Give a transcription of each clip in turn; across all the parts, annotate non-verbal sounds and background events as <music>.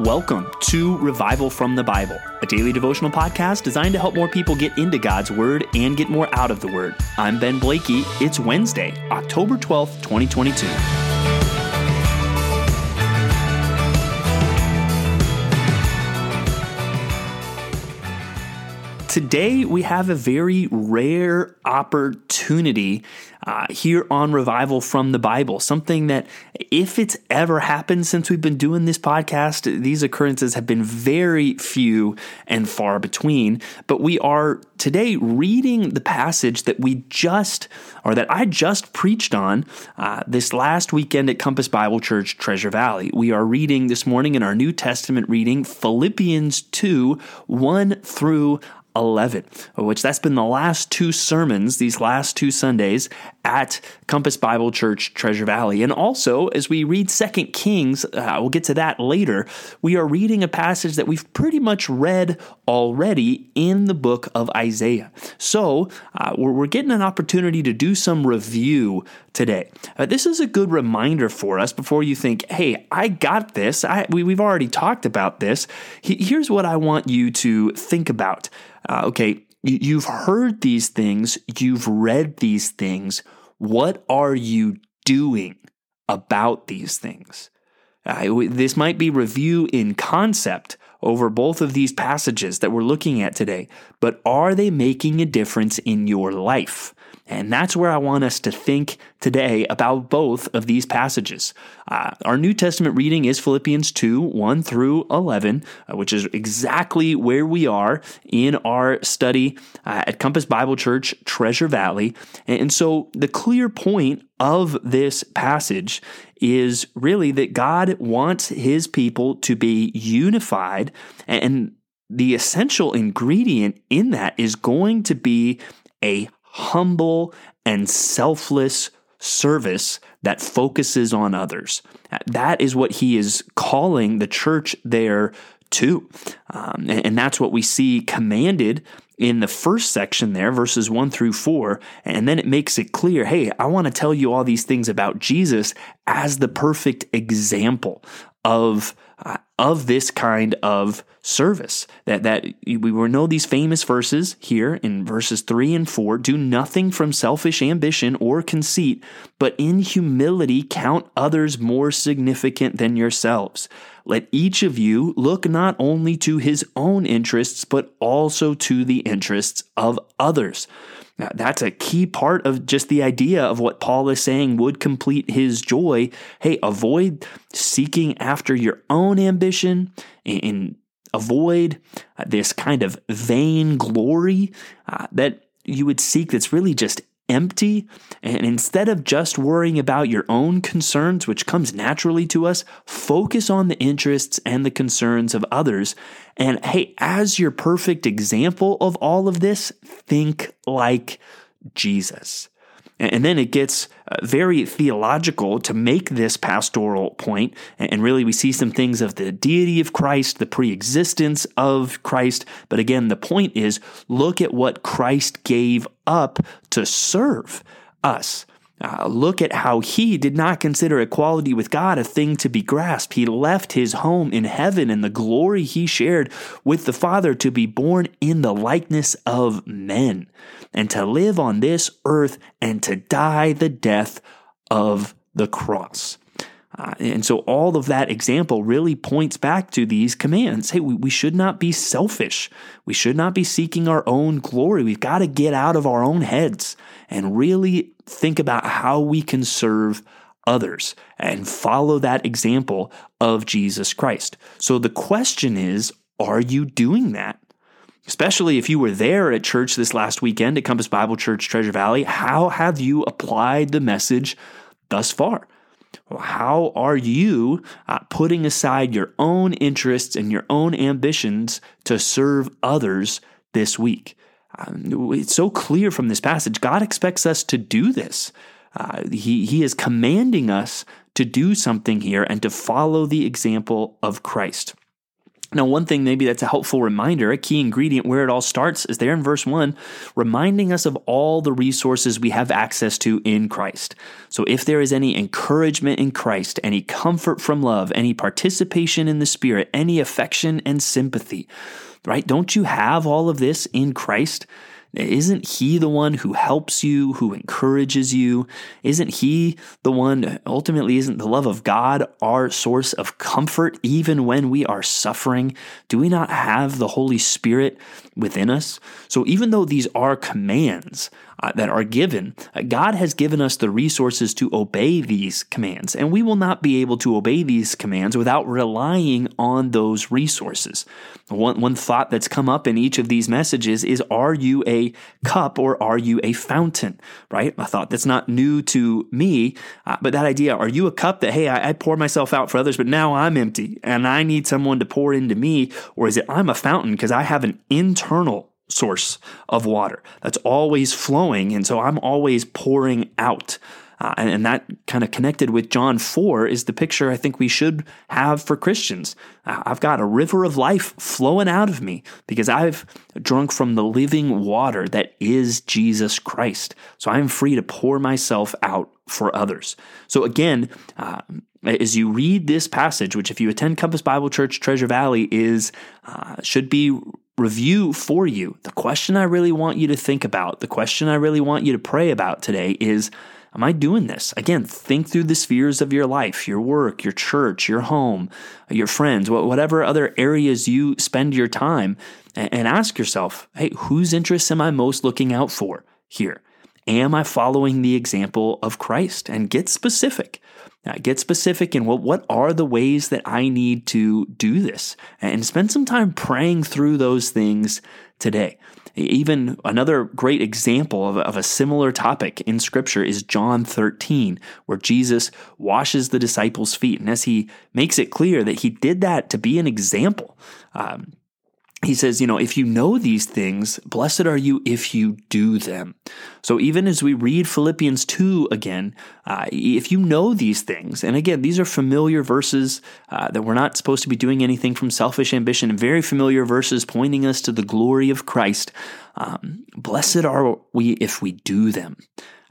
Welcome to Revival from the Bible, a daily devotional podcast designed to help more people get into God's Word and get more out of the Word. I'm Ben Blakey. It's Wednesday, October 12th, 2022. Today, we have a very rare opportunity uh, here on Revival from the Bible. Something that, if it's ever happened since we've been doing this podcast, these occurrences have been very few and far between. But we are today reading the passage that we just, or that I just preached on uh, this last weekend at Compass Bible Church, Treasure Valley. We are reading this morning in our New Testament reading Philippians 2 1 through 11, which that's been the last two sermons, these last two Sundays at Compass Bible Church, Treasure Valley. And also, as we read Second Kings, uh, we'll get to that later, we are reading a passage that we've pretty much read already in the book of Isaiah. So, uh, we're, we're, getting an opportunity to do some review today. Uh, this is a good reminder for us before you think, hey, I got this. I, we, we've already talked about this. He, here's what I want you to think about uh, okay, you've heard these things, you've read these things. What are you doing about these things? Uh, this might be review in concept over both of these passages that we're looking at today, but are they making a difference in your life? And that's where I want us to think today about both of these passages. Uh, our New Testament reading is Philippians 2 1 through 11, uh, which is exactly where we are in our study uh, at Compass Bible Church, Treasure Valley. And so the clear point of this passage is really that God wants his people to be unified and the essential ingredient in that is going to be a humble and selfless service that focuses on others. That is what he is calling the church there to. Um, and, and that's what we see commanded in the first section there, verses one through four. And then it makes it clear hey, I want to tell you all these things about Jesus as the perfect example of Uh, of this kind of service. That that we know these famous verses here in verses 3 and 4, do nothing from selfish ambition or conceit, but in humility count others more significant than yourselves. Let each of you look not only to his own interests, but also to the interests of others. Now, that's a key part of just the idea of what Paul is saying would complete his joy. Hey, avoid seeking after your own ambition and avoid this kind of vain glory uh, that you would seek that's really just empty. And instead of just worrying about your own concerns, which comes naturally to us, focus on the interests and the concerns of others. And hey, as your perfect example of all of this, think like Jesus. And then it gets uh, very theological to make this pastoral point. And really, we see some things of the deity of Christ, the preexistence of Christ. But again, the point is look at what Christ gave up to serve us. Uh, look at how he did not consider equality with God a thing to be grasped. He left his home in heaven and the glory he shared with the Father to be born in the likeness of men and to live on this earth and to die the death of the cross. Uh, and so all of that example really points back to these commands. Hey, we, we should not be selfish. We should not be seeking our own glory. We've got to get out of our own heads and really think about how we can serve others and follow that example of Jesus Christ. So the question is, are you doing that? Especially if you were there at church this last weekend at Compass Bible Church, Treasure Valley, how have you applied the message thus far? How are you uh, putting aside your own interests and your own ambitions to serve others this week? Um, it's so clear from this passage. God expects us to do this. Uh, he, he is commanding us to do something here and to follow the example of Christ. Now, one thing maybe that's a helpful reminder, a key ingredient where it all starts is there in verse 1, reminding us of all the resources we have access to in Christ. So, if there is any encouragement in Christ, any comfort from love, any participation in the Spirit, any affection and sympathy, right? Don't you have all of this in Christ? Isn't he the one who helps you, who encourages you? Isn't he the one, ultimately, isn't the love of God our source of comfort even when we are suffering? Do we not have the Holy Spirit within us? So, even though these are commands, that are given. Uh, God has given us the resources to obey these commands, and we will not be able to obey these commands without relying on those resources. One, one thought that's come up in each of these messages is Are you a cup or are you a fountain? Right? A thought that's not new to me, uh, but that idea are you a cup that, hey, I, I pour myself out for others, but now I'm empty and I need someone to pour into me? Or is it I'm a fountain because I have an internal source of water that's always flowing. And so I'm always pouring out. Uh, and, and, that kind of connected with John 4 is the picture I think we should have for Christians. Uh, I've got a river of life flowing out of me because I've drunk from the living water that is Jesus Christ. So I'm free to pour myself out for others. So again, uh, as you read this passage, which if you attend Compass Bible Church Treasure Valley is uh, should be review for you. The question I really want you to think about, the question I really want you to pray about today is Am I doing this? Again, think through the spheres of your life, your work, your church, your home, your friends, whatever other areas you spend your time, and ask yourself, hey, whose interests am I most looking out for here? Am I following the example of Christ? And get specific. Now, get specific in what, what are the ways that I need to do this and spend some time praying through those things today. Even another great example of, of a similar topic in Scripture is John 13, where Jesus washes the disciples' feet. And as he makes it clear that he did that to be an example, um, he says, you know, if you know these things, blessed are you if you do them. So even as we read Philippians 2 again, uh, if you know these things, and again, these are familiar verses uh, that we're not supposed to be doing anything from selfish ambition, very familiar verses pointing us to the glory of Christ. Um, blessed are we if we do them.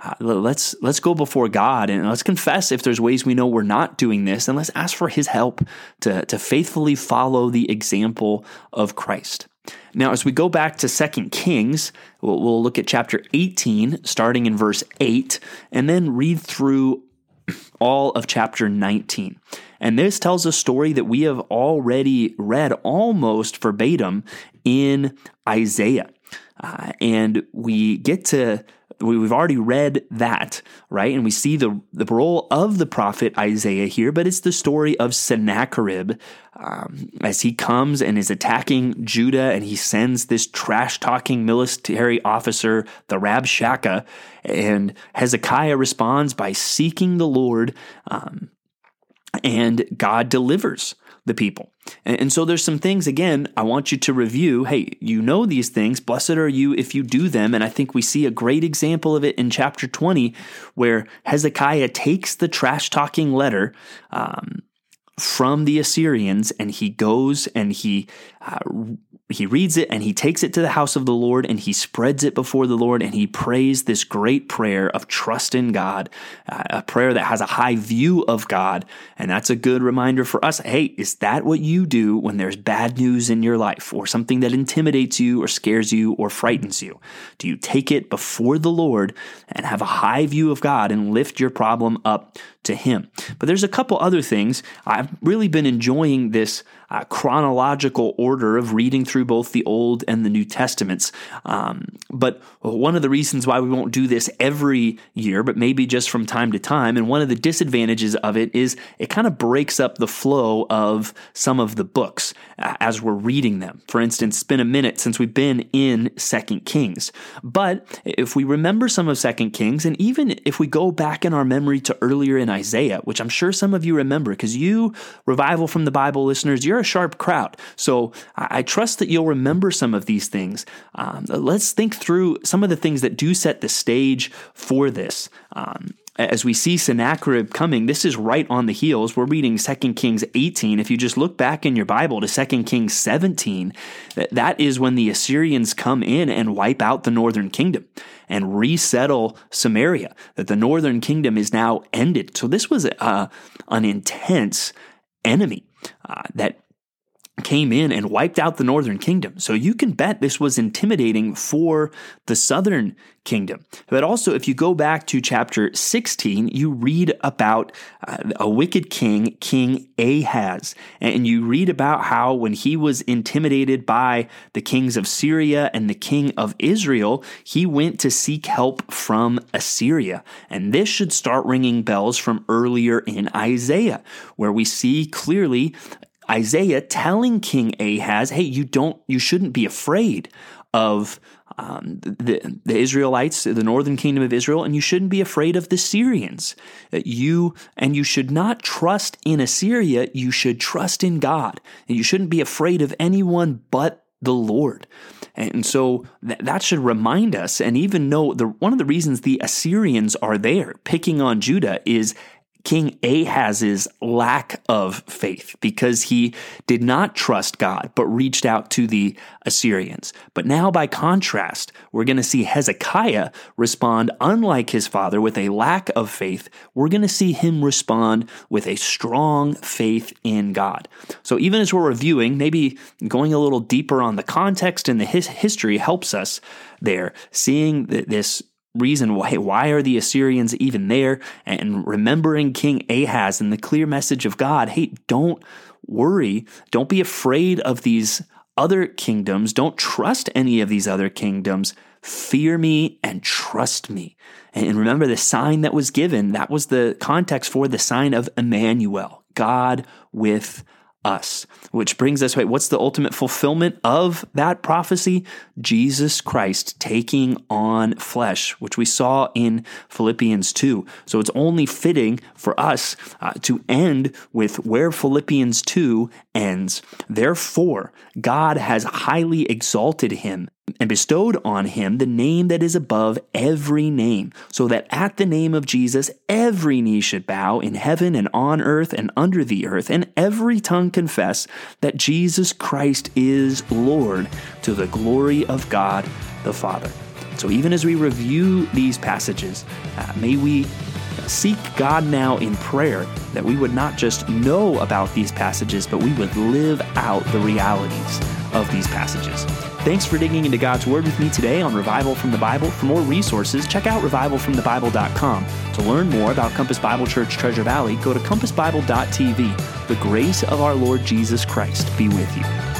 Uh, let's let's go before God and let's confess if there's ways we know we're not doing this, and let's ask for His help to to faithfully follow the example of Christ. Now, as we go back to Second Kings, we'll, we'll look at chapter 18, starting in verse 8, and then read through <clears throat> all of chapter 19. And this tells a story that we have already read almost verbatim in Isaiah. Uh, and we get to We've already read that, right? And we see the, the role of the prophet Isaiah here, but it's the story of Sennacherib um, as he comes and is attacking Judah and he sends this trash talking military officer, the Rabshakeh, and Hezekiah responds by seeking the Lord, um, and God delivers the people. And, and, so there's some things, again, I want you to review. Hey, you know these things. Blessed are you if you do them. And I think we see a great example of it in chapter 20, where Hezekiah takes the trash talking letter. Um, from the Assyrians, and he goes and he uh, he reads it and he takes it to the house of the Lord and he spreads it before the Lord and he prays this great prayer of trust in God, uh, a prayer that has a high view of God. And that's a good reminder for us. Hey, is that what you do when there's bad news in your life or something that intimidates you or scares you or frightens you? Do you take it before the Lord and have a high view of God and lift your problem up to Him? But there's a couple other things. I've really been enjoying this uh, chronological order of reading through both the Old and the New Testaments. Um, but one of the reasons why we won't do this every year, but maybe just from time to time, and one of the disadvantages of it is it kind of breaks up the flow of some of the books uh, as we're reading them. For instance, it's been a minute since we've been in Second Kings. But if we remember some of Second Kings, and even if we go back in our memory to earlier in Isaiah, which I'm sure some of you remember, because you, Revival from the Bible listeners, you're a sharp crowd. So I, trust that you'll remember some of these things. Um, let's think through some of the things that do set the stage for this. Um, as we see Sennacherib coming, this is right on the heels. We're reading 2 Kings 18. If you just look back in your Bible to 2 Kings 17, that is when the Assyrians come in and wipe out the northern kingdom and resettle Samaria, that the northern kingdom is now ended. So this was uh, an intense enemy uh, that came in and wiped out the northern kingdom. So you can bet this was intimidating for the southern kingdom. But also, if you go back to chapter 16, you read about uh, a wicked king, King Ahaz. And you read about how when he was intimidated by the kings of Syria and the king of Israel, he went to seek help from Assyria. And this should start ringing bells from earlier in Isaiah, where we see clearly Isaiah telling King Ahaz, hey, you don't, you shouldn't be afraid of um, the, the Israelites, the northern kingdom of Israel, and you shouldn't be afraid of the Syrians. You and you should not trust in Assyria. You should trust in God, and you shouldn't be afraid of anyone but the Lord. And so th- that should remind us, and even know the one of the reasons the Assyrians are there picking on Judah is King Ahaz's lack of faith because he did not trust God but reached out to the Assyrians. But now, by contrast, we're going to see Hezekiah respond unlike his father with a lack of faith. We're going to see him respond with a strong faith in God. So, even as we're reviewing, maybe going a little deeper on the context and the his- history helps us there, seeing that this reason why why are the Assyrians even there? And remembering King Ahaz and the clear message of God hey don't worry. Don't be afraid of these other kingdoms. Don't trust any of these other kingdoms. Fear me and trust me. And remember the sign that was given. That was the context for the sign of Emmanuel God with us. Which brings us, wait, what's the ultimate fulfillment of that prophecy? Jesus Christ taking on flesh, which we saw in Philippians 2. So it's only fitting for us uh, to end with where Philippians 2 ends. Therefore, God has highly exalted him and bestowed on him the name that is above every name, so that at the name of Jesus every knee should bow in heaven and on earth and under the earth, and every tongue confess that Jesus Christ is Lord to the glory of God the Father. So even as we review these passages, uh, may we seek God now in prayer that we would not just know about these passages, but we would live out the realities of these passages. Thanks for digging into God's Word with me today on Revival from the Bible. For more resources, check out revivalfromthebible.com. To learn more about Compass Bible Church Treasure Valley, go to compassbible.tv. The grace of our Lord Jesus Christ be with you.